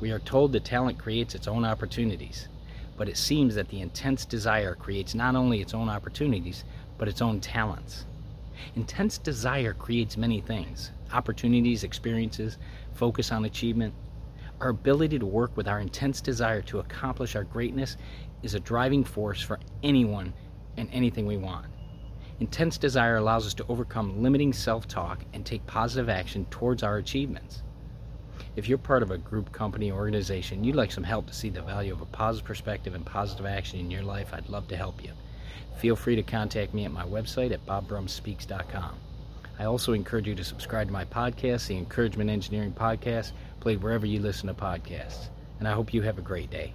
We are told that talent creates its own opportunities, but it seems that the intense desire creates not only its own opportunities, but its own talents. Intense desire creates many things opportunities, experiences, focus on achievement. Our ability to work with our intense desire to accomplish our greatness is a driving force for anyone and anything we want. Intense desire allows us to overcome limiting self talk and take positive action towards our achievements. If you're part of a group, company, organization, you'd like some help to see the value of a positive perspective and positive action in your life, I'd love to help you. Feel free to contact me at my website at bobbrumspeaks.com. I also encourage you to subscribe to my podcast, the Encouragement Engineering Podcast, played wherever you listen to podcasts. And I hope you have a great day.